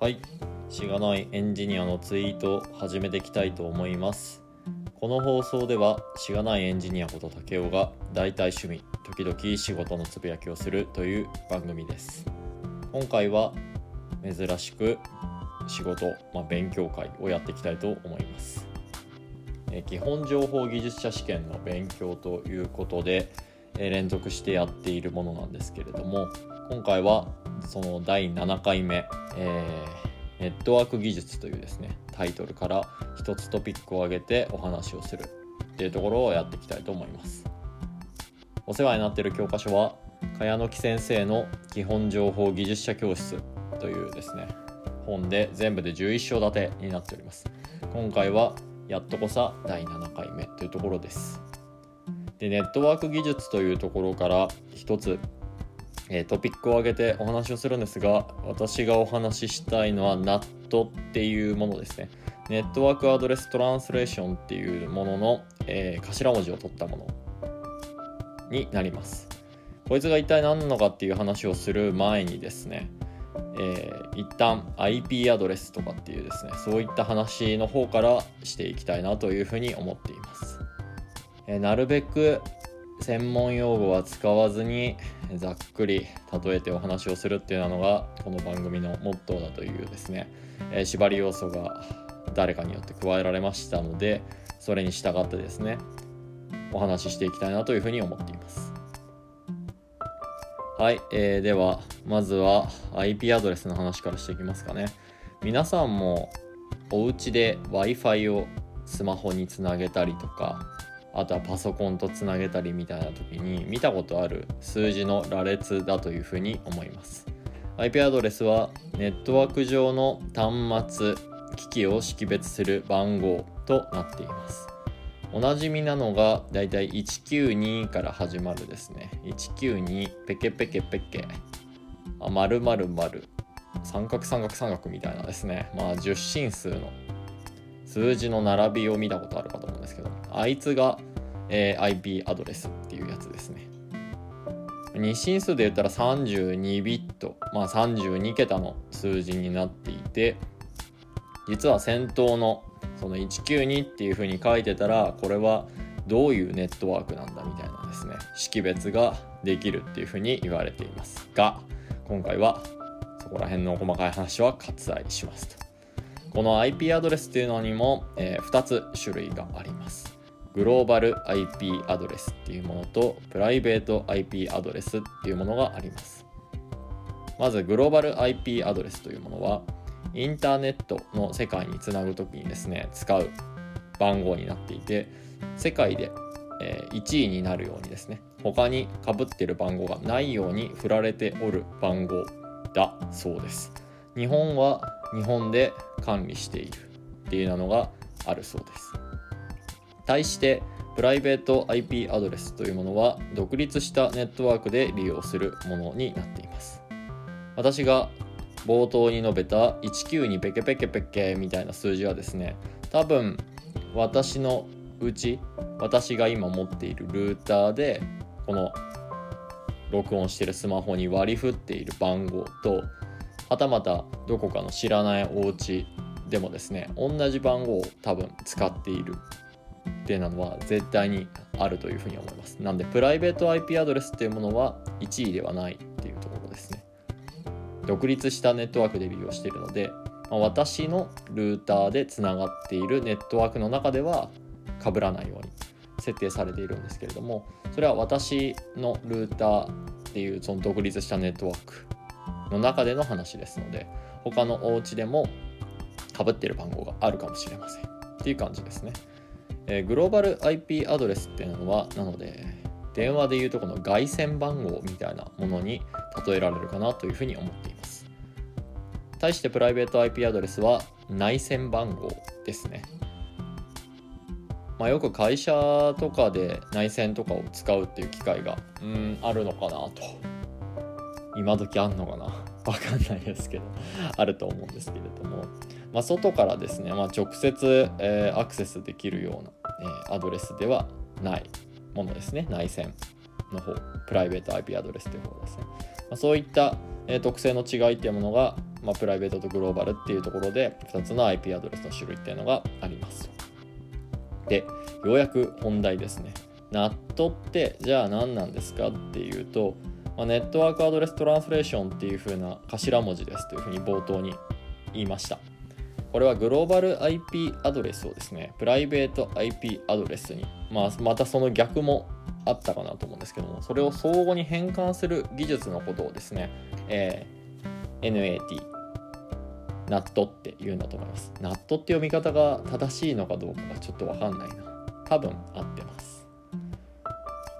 はい。しがないエンジニアのツイートを始めていきたいと思います。この放送ではしがないエンジニアこと竹雄が大体趣味時々仕事のつぶやきをするという番組です。今回は珍しく仕事、まあ、勉強会をやっていきたいと思います。え基本情報技術者試験の勉強ということで連続してやっているものなんですけれども今回はその第7回目、えー、ネットワーク技術というですねタイトルから一つトピックを挙げてお話をするっていうところをやっていきたいと思います。お世話になっている教科書は茅野木先生の基本情報技術者教室というですね本で全部で11章立てになっております。今回はやっとこさ第7回目というところです。でネットワーク技術というところから一つえトピックを挙げてお話をするんですが私がお話ししたいのは NAT っていうものですね。ネットワークアドレストランスレーションっていうものの、えー、頭文字を取ったものになります。こいつが一体何なのかっていう話をする前にですねえー、一旦 IP アドレスとかっていうですねそういった話の方からしていきたいなというふうに思っています、えー、なるべく専門用語は使わずにざっくり例えてお話をするっていうのがこの番組のモットーだというですね、えー、縛り要素が誰かによって加えられましたのでそれに従ってですねお話ししていきたいなというふうに思っています。はい、えー、ではまずは IP アドレスの話からしていきますかね。皆さんもお家で Wi-Fi をスマホにつなげたりとかあとはパソコンとつなげたりみたいな時に見たことある数字の羅列だというふうに思います。IP アドレスはネットワーク上の端末機器を識別する番号となっています。おなじみなのがだいたい192から始まるですね。192ペケペケペケ。あ〇〇〇。三角三角三角みたいなですね。まあ10進数の数字の並びを見たことあるかとんですけどあいつが、えー、IP アドレスっていうやつですね。2進数で言ったら32ビットまあ32桁の数字になっていて実は先頭のその192っていう風に書いてたらこれはどういうネットワークなんだみたいなですね識別ができるっていう風に言われていますが今回はそこら辺の細かい話は割愛しますと。この IP アドレスっていうのにも、えー、2つ種類があります。グローバル IP アドレスっていうものとプライベート IP アドレスっていうものがあります。まずグローバル IP アドレスというものはインターネットの世界につなぐ時にですね使う番号になっていて世界で、1位になるようにですね他にかぶってる番号がないように振られておる番号だそうです。日本は日本で管理しているっていうのがあるそうです。対してプライベート IP アドレスというものは独立したネットワークで利用するものになっています。私が冒頭に述べた192ペケペケペケみたいな数字はですね多分私のうち私が今持っているルーターでこの録音してるスマホに割り振っている番号とはたまたどこかの知らないお家でもですね同じ番号を多分使っているっていうのは絶対にあるというふうに思います。なんでプライベート IP アドレスっていうものは1位ではないっていうところですね。独立したネットワークで利用しているので、まあ、私のルーターでつながっているネットワークの中では被らないように設定されているんですけれどもそれは私のルーターっていうその独立したネットワークの中での話ですので他のお家でもかぶってる番号があるかもしれませんっていう感じですね、えー、グローバル IP アドレスっていうのはなので電話でいうとこの外線番号みたいなものに例えられるかなというふうに思っています。対してプライベート IP アドレスは内線番号ですね。まあ、よく会社とかで内線とかを使うっていう機会がうんあるのかなと。今時あんのかな？わかんないですけどあると思うんですけれども、まあ、外からですね、まあ、直接、えー、アクセスできるような、えー、アドレスではないものですね。内線の方プライベート IP アドレスという方ですね、まあ、そういった、えー、特性の違いっていうものがまあ、プライベートとグローバルっていうところで2つの IP アドレスの種類っていうのがあります。でようやく本題ですね。NAT ってじゃあ何なんですかっていうと、まあ、ネットワークアドレストランスレーションっていう風な頭文字ですというふうに冒頭に言いました。これはグローバル IP アドレスをですねプライベート IP アドレスに、まあ、またその逆もあったかなと思うんですけどもそれを相互に変換する技術のことをですね、えー、NAT ナットって言うんだと思います。ナットって読み方が正しいのかどうかがちょっとわかんないな。多分合ってます。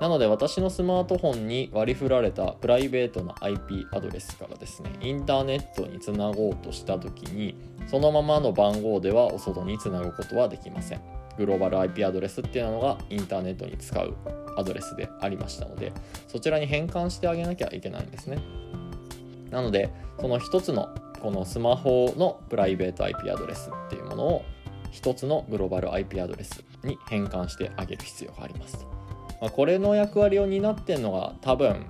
なので私のスマートフォンに割り振られたプライベートな IP アドレスからですねインターネットにつなごうとした時にそのままの番号ではお外につなぐことはできませんグローバル IP アドレスっていうのがインターネットに使うアドレスでありましたのでそちらに変換してあげなきゃいけないんですねなのでその一つのこのスマホのプライベート IP アドレスっていうものを一つのグローバル IP アドレスに変換してあげる必要があります。まあ、これの役割を担ってんのが多分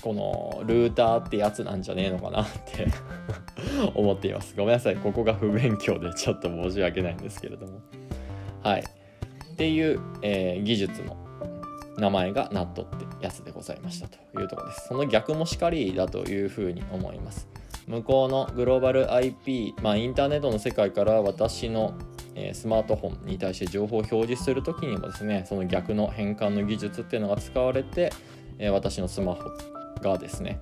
このルーターってやつなんじゃねえのかなって 思っています。ごめんなさい。ここが不勉強でちょっと申し訳ないんですけれども。はい。っていう、えー、技術の名前が NAT ってやつでございましたというところです。その逆もしかりだというふうに思います。向こうのグローバル IP、まあ、インターネットの世界から私のえスマートフォンに対して情報を表示する時にもですねその逆の変換の技術っていうのが使われて、え私のスマホがですね、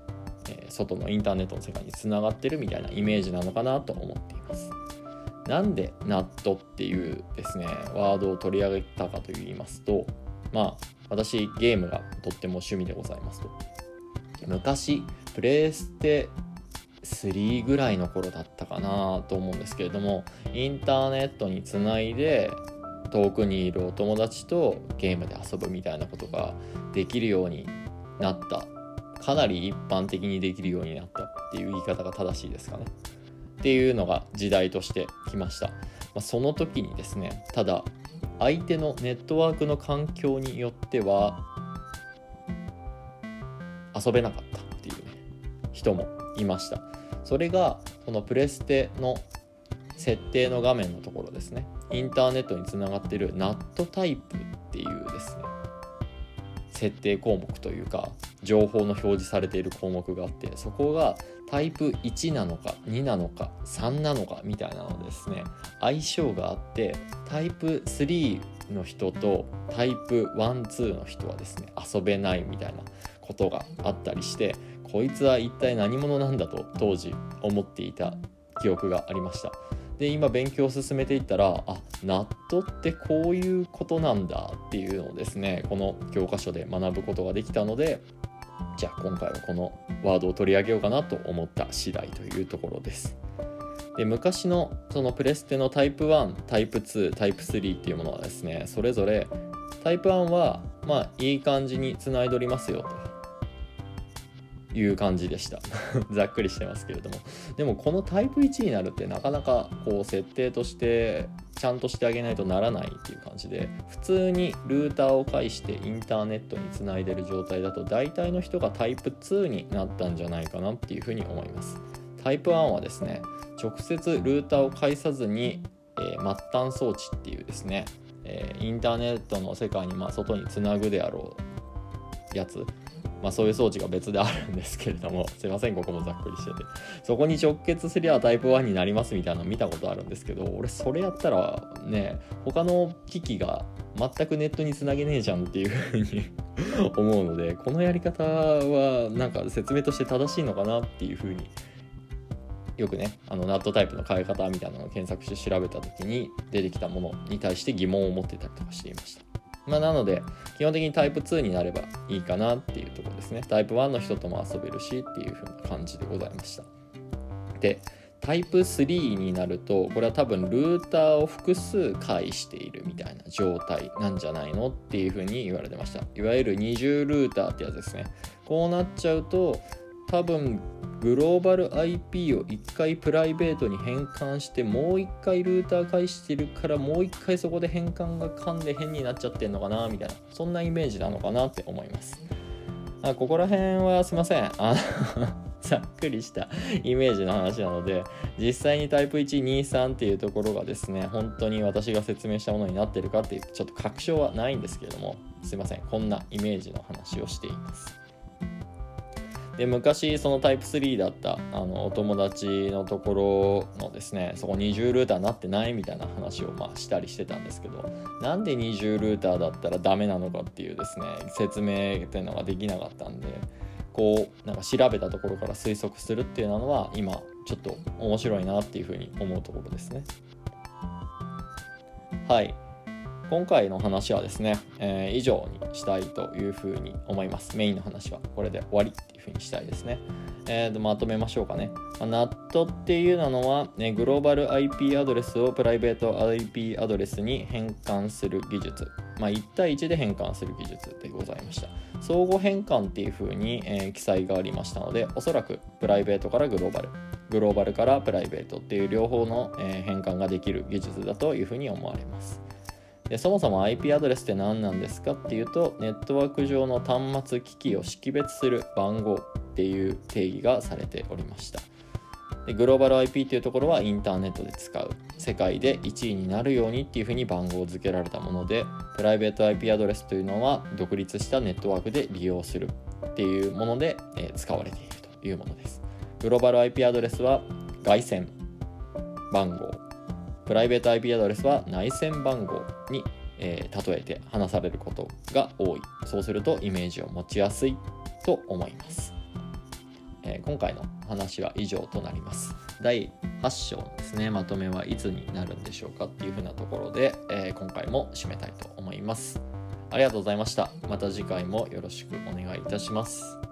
え外のインターネットの世界につながってるみたいなイメージなのかなと思っています。なんで NAT っていうですねワードを取り上げたかと言いますとまあ私ゲームがとっても趣味でございますと昔プレイステ3ぐらいの頃だったかなと思うんですけれどもインターネットにつないで遠くにいるお友達とゲームで遊ぶみたいなことができるようになった。かなり一般的にできるようになったっていう言い方が正しいですかね。っていうのが時代としてきました、まあ、その時にですねただ相手のネットワークの環境によっては遊べなかったっていう人もいました。それがこのプレステの設定の画面のところですね。インターネットにつながっている NAT タイプっていうですね設定項目というか情報の表示されている項目があってそこがタイプ1なのか2なのか3なのかみたいなのですね相性があってタイプ3の人とタイプ12の人はですね遊べないみたいなことがあったりしてこいつは一体何者なんだと当時思っていた記憶がありました。で今勉強を進めていったらあナットってこういうことなんだっていうのをですねこの教科書で学ぶことができたのでじゃあ今回はこのワードを取り上げようかなと思った次第というところです。で昔のそのプレステのタイプ1タイプ2タイプ3っていうものはですねそれぞれタイプ1はまあいい感じにつないでおりますよという感じでした。ざっくりしてますけれども。でもこのタイプ1になるってなかなかこう設定としてちゃんとしてあげないとならないっていう感じで普通にルーターを介してインターネットにつないでる状態だと大体の人がタイプ2になったんじゃないかなっていうふうに思います。タイプ1はですね直接ルーターを介さずに、えー、末端装置っていうですね、えー、インターネットの世界にまあ外につなぐであろうやつ。まあ、そういう装置が別であるんですけれども すいませんここもざっくりしてて。そこに直結すりゃタイプ1になりますみたいなの見たことあるんですけど俺それやったらね他の機器が全くネットにつなげねえじゃんっていうふうに 思うのでこのやり方はなんか説明として正しいのかなっていうふうによくねあのナットタイプの変え方みたいなのを検索して調べた時に出てきたものに対して疑問を持ってたりとかしていました。まあ、なので基本的にタイプ2になればいいかなっていうところですね。タイプ1の人とも遊べるしっていう風な感じでございました。でタイプ3になるとこれは多分ルーターを複数介しているみたいな状態なんじゃないのっていう風に言われてました。いわゆる二重ルーターってやつですね。こうなっちゃうと多分グローバル IP を1回プライベートに変換してもう1回ルーター返してるからもう1回そこで変換が噛んで変になっちゃってんのかなみたいなそんなイメージなのかなって思います。あここら辺はすいませんあざっくりしたイメージの話なので実際にタイプ123っていうところがですね本当に私が説明したものになってるかっていうちょっと確証はないんですけれどもすいません。こんなイメージの話をしています。で昔そのタイプ3だったあのお友達のところのですねそこ20ルーターになってないみたいな話をまあしたりしてたんですけどなんで20ルーターだったらダメなのかっていうですね説明っていうのができなかったんでこうなんか調べたところから推測するっていうのは今ちょっと面白いなっていうふうに思うところですね。はい。今回の話はですね、えー、以上にしたいというふうに思います。メインの話はこれで終わり。ふうにしたいですね。えー、とまとめましょうかね。まあ、NAT っていうのは、ね、グローバル IP アドレスをプライベート IP アドレスに変換する技術。まあ、1対1で変換する技術でございました。相互変換っていうふうに、えー、記載がありましたので、おそらくプライベートからグローバル、グローバルからプライベートっていう両方の、えー、変換ができる技術だというふうに思われます。でそもそも IP アドレスって何なんですかっていうとネットワーク上の端末機器を識別する番号っていう定義がされておりました。でグローバル IP っていうところはインターネットで使う。世界で1位になるようにっていうふうに番号付けられたものでプライベート IP アドレスというのは独立したネットワークで利用するっていうもので、え使われているというものです。グローバル IP アドレスは外線番号プライベート IP アドレスは内線番号に、えー、例えて話されることが多い。そうするとイメージを持ちやすいと思います、えー、今回の話は以上となります。第8章のですね。まとめはいつになるんでしょうかっていうふうなところで、えー、今回も締めたいと思います。ありがとうございました。また次回もよろしくお願いいたします。